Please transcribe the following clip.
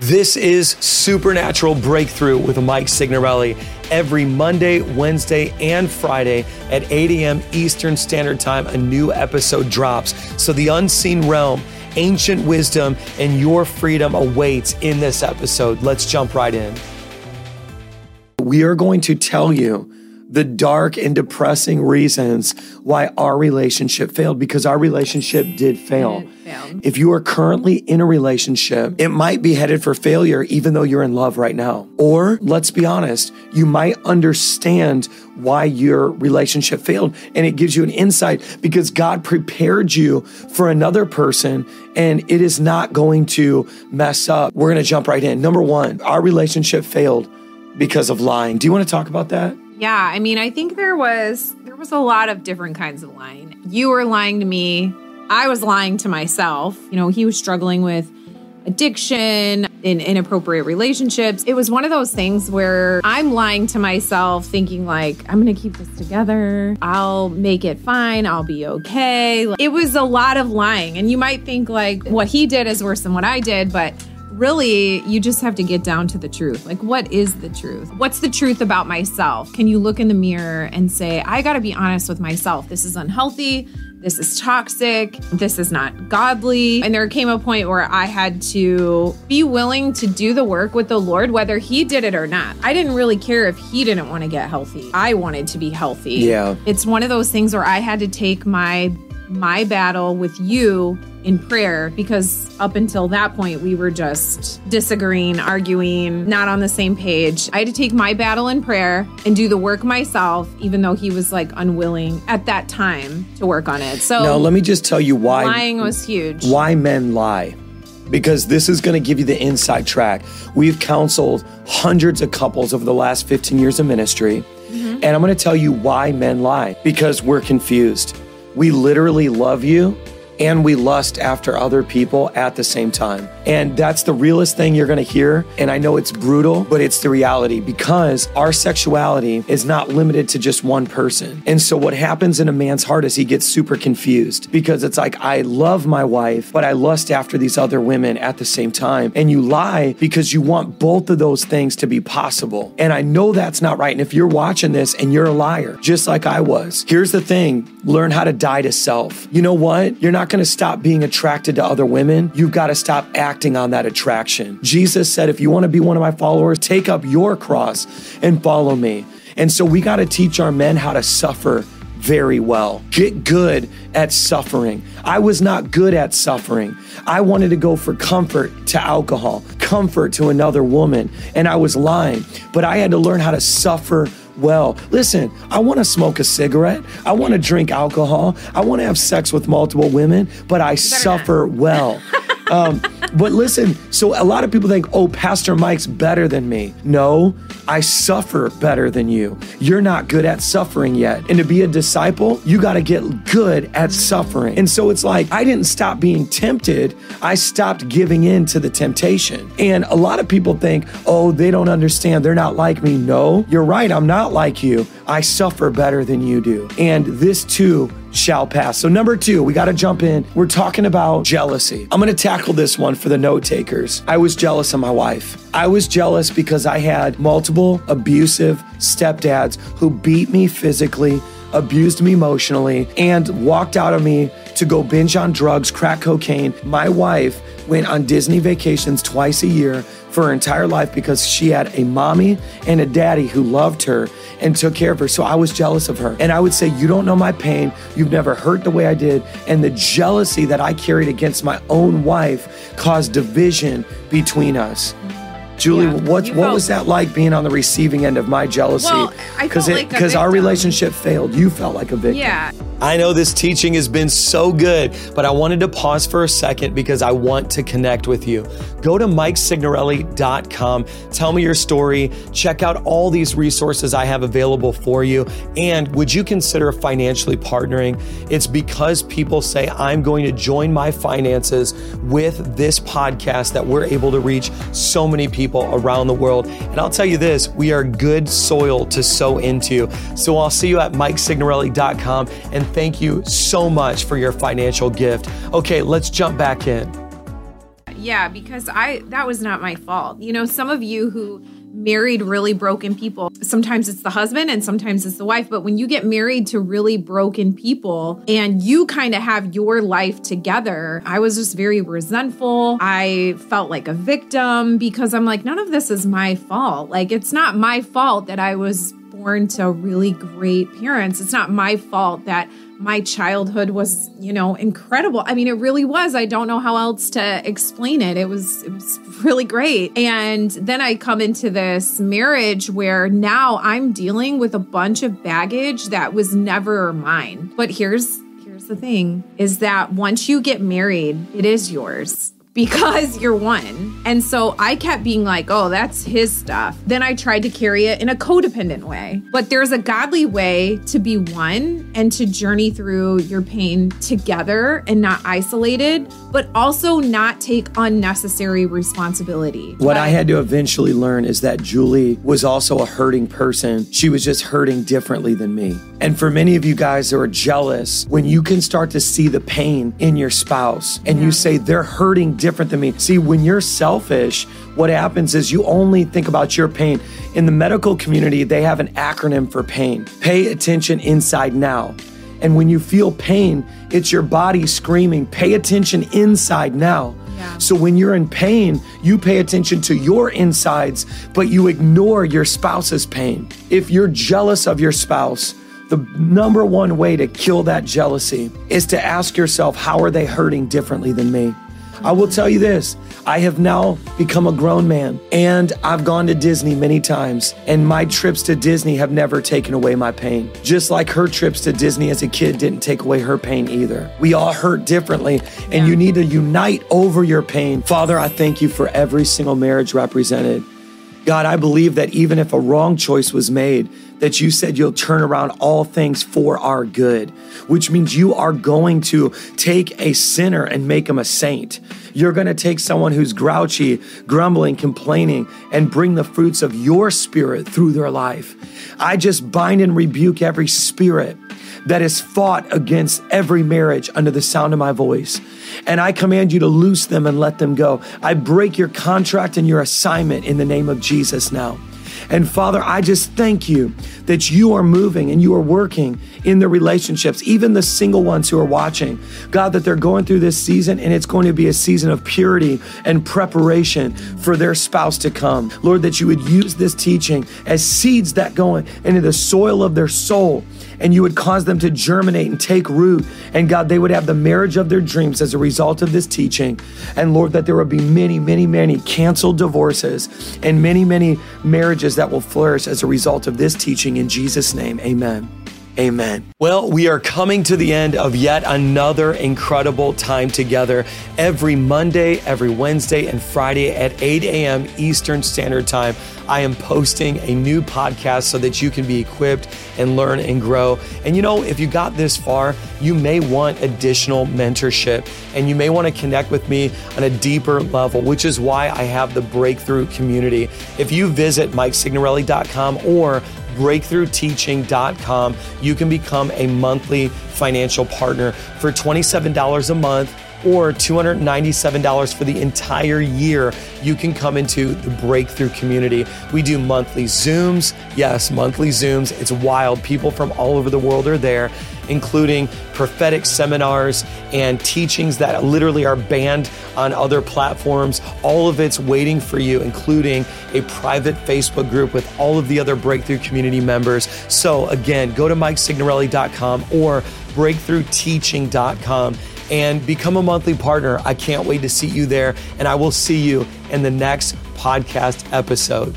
This is Supernatural Breakthrough with Mike Signorelli every Monday, Wednesday, and Friday at 8 a.m. Eastern Standard Time. A new episode drops. So the unseen realm, ancient wisdom, and your freedom awaits in this episode. Let's jump right in. We are going to tell you the dark and depressing reasons why our relationship failed because our relationship did fail. If you are currently in a relationship, it might be headed for failure even though you're in love right now. Or let's be honest, you might understand why your relationship failed and it gives you an insight because God prepared you for another person and it is not going to mess up. We're going to jump right in. Number 1, our relationship failed because of lying. Do you want to talk about that? Yeah, I mean, I think there was there was a lot of different kinds of lying. You were lying to me. I was lying to myself. You know, he was struggling with addiction, in inappropriate relationships. It was one of those things where I'm lying to myself, thinking like, I'm gonna keep this together. I'll make it fine. I'll be okay. It was a lot of lying. And you might think like what he did is worse than what I did, but really, you just have to get down to the truth. Like, what is the truth? What's the truth about myself? Can you look in the mirror and say, I got to be honest with myself? This is unhealthy. This is toxic. This is not godly. And there came a point where I had to be willing to do the work with the Lord, whether He did it or not. I didn't really care if He didn't want to get healthy. I wanted to be healthy. Yeah. It's one of those things where I had to take my my battle with you in prayer because up until that point we were just disagreeing, arguing, not on the same page. I had to take my battle in prayer and do the work myself, even though he was like unwilling at that time to work on it. So now let me just tell you why lying was huge. Why men lie. Because this is going to give you the inside track. We've counseled hundreds of couples over the last 15 years of ministry. Mm-hmm. And I'm going to tell you why men lie. Because we're confused. We literally love you and we lust after other people at the same time. And that's the realest thing you're gonna hear. And I know it's brutal, but it's the reality because our sexuality is not limited to just one person. And so what happens in a man's heart is he gets super confused because it's like, I love my wife, but I lust after these other women at the same time. And you lie because you want both of those things to be possible. And I know that's not right. And if you're watching this and you're a liar, just like I was, here's the thing learn how to die to self. You know what? You're not to stop being attracted to other women. You've got to stop acting on that attraction. Jesus said, if you want to be one of my followers, take up your cross and follow me. And so we got to teach our men how to suffer very well. Get good at suffering. I was not good at suffering. I wanted to go for comfort to alcohol, comfort to another woman, and I was lying. But I had to learn how to suffer well. Listen, I want to smoke a cigarette. I want to drink alcohol. I want to have sex with multiple women, but I suffer not. well. Um, but listen, so a lot of people think, oh, Pastor Mike's better than me. No, I suffer better than you. You're not good at suffering yet. And to be a disciple, you got to get good at suffering. And so it's like, I didn't stop being tempted, I stopped giving in to the temptation. And a lot of people think, oh, they don't understand. They're not like me. No, you're right. I'm not like you. I suffer better than you do. And this too shall pass. So, number two, we got to jump in. We're talking about jealousy. I'm going to tackle this one for the note takers. I was jealous of my wife. I was jealous because I had multiple abusive stepdads who beat me physically, abused me emotionally, and walked out of me to go binge on drugs, crack cocaine. My wife went on Disney vacations twice a year for her entire life because she had a mommy and a daddy who loved her and took care of her. So I was jealous of her. And I would say, You don't know my pain. You've never hurt the way I did. And the jealousy that I carried against my own wife caused division between us. Julie, yeah, what what was that like being on the receiving end of my jealousy? Because well, because like our relationship failed. You felt like a victim. Yeah. I know this teaching has been so good, but I wanted to pause for a second because I want to connect with you. Go to MikeSignorelli.com. Tell me your story. Check out all these resources I have available for you. And would you consider financially partnering? It's because people say I'm going to join my finances with this podcast that we're able to reach so many people around the world. And I'll tell you this we are good soil to sow into. So I'll see you at MikeSignorelli.com and thank you so much for your financial gift. Okay, let's jump back in. Yeah, because I that was not my fault. You know, some of you who married really broken people. Sometimes it's the husband and sometimes it's the wife. But when you get married to really broken people and you kind of have your life together, I was just very resentful. I felt like a victim because I'm like, none of this is my fault. Like, it's not my fault that I was born to really great parents. It's not my fault that my childhood was, you know, incredible. I mean, it really was. I don't know how else to explain it. It was it was really great. And then I come into this marriage where now I'm dealing with a bunch of baggage that was never mine. But here's here's the thing is that once you get married, it is yours because you're one. And so I kept being like, oh, that's his stuff. Then I tried to carry it in a codependent way. But there's a godly way to be one and to journey through your pain together and not isolated, but also not take unnecessary responsibility. What but, I had to eventually learn is that Julie was also a hurting person. She was just hurting differently than me. And for many of you guys who are jealous, when you can start to see the pain in your spouse and you say they're hurting different than me. See, when you're selfish, what happens is you only think about your pain. In the medical community, they have an acronym for pain pay attention inside now. And when you feel pain, it's your body screaming, pay attention inside now. Yeah. So when you're in pain, you pay attention to your insides, but you ignore your spouse's pain. If you're jealous of your spouse, the number one way to kill that jealousy is to ask yourself, how are they hurting differently than me? I will tell you this I have now become a grown man and I've gone to Disney many times, and my trips to Disney have never taken away my pain. Just like her trips to Disney as a kid didn't take away her pain either. We all hurt differently, and yeah. you need to unite over your pain. Father, I thank you for every single marriage represented. God, I believe that even if a wrong choice was made, that you said you'll turn around all things for our good, which means you are going to take a sinner and make him a saint. You're going to take someone who's grouchy, grumbling, complaining, and bring the fruits of your spirit through their life. I just bind and rebuke every spirit that has fought against every marriage under the sound of my voice. And I command you to loose them and let them go. I break your contract and your assignment in the name of Jesus now. And Father, I just thank you that you are moving and you are working in the relationships, even the single ones who are watching. God, that they're going through this season and it's going to be a season of purity and preparation for their spouse to come. Lord, that you would use this teaching as seeds that go into the soil of their soul and you would cause them to germinate and take root. And God, they would have the marriage of their dreams as a result of this teaching. And Lord, that there would be many, many, many canceled divorces and many, many marriages that will flourish as a result of this teaching. In Jesus' name, amen. Amen. Well, we are coming to the end of yet another incredible time together every Monday, every Wednesday, and Friday at 8 a.m. Eastern Standard Time. I am posting a new podcast so that you can be equipped and learn and grow. And you know, if you got this far, you may want additional mentorship and you may want to connect with me on a deeper level, which is why I have the Breakthrough community. If you visit MikeSignorelli.com or breakthroughteaching.com, you can become a monthly financial partner for $27 a month or $297 for the entire year, you can come into the Breakthrough community. We do monthly Zooms. Yes, monthly Zooms. It's wild. People from all over the world are there, including prophetic seminars and teachings that literally are banned on other platforms. All of it's waiting for you, including a private Facebook group with all of the other Breakthrough community members. So, again, go to MikeSignorelli.com or breakthroughteaching.com and become a monthly partner. I can't wait to see you there, and I will see you in the next podcast episode.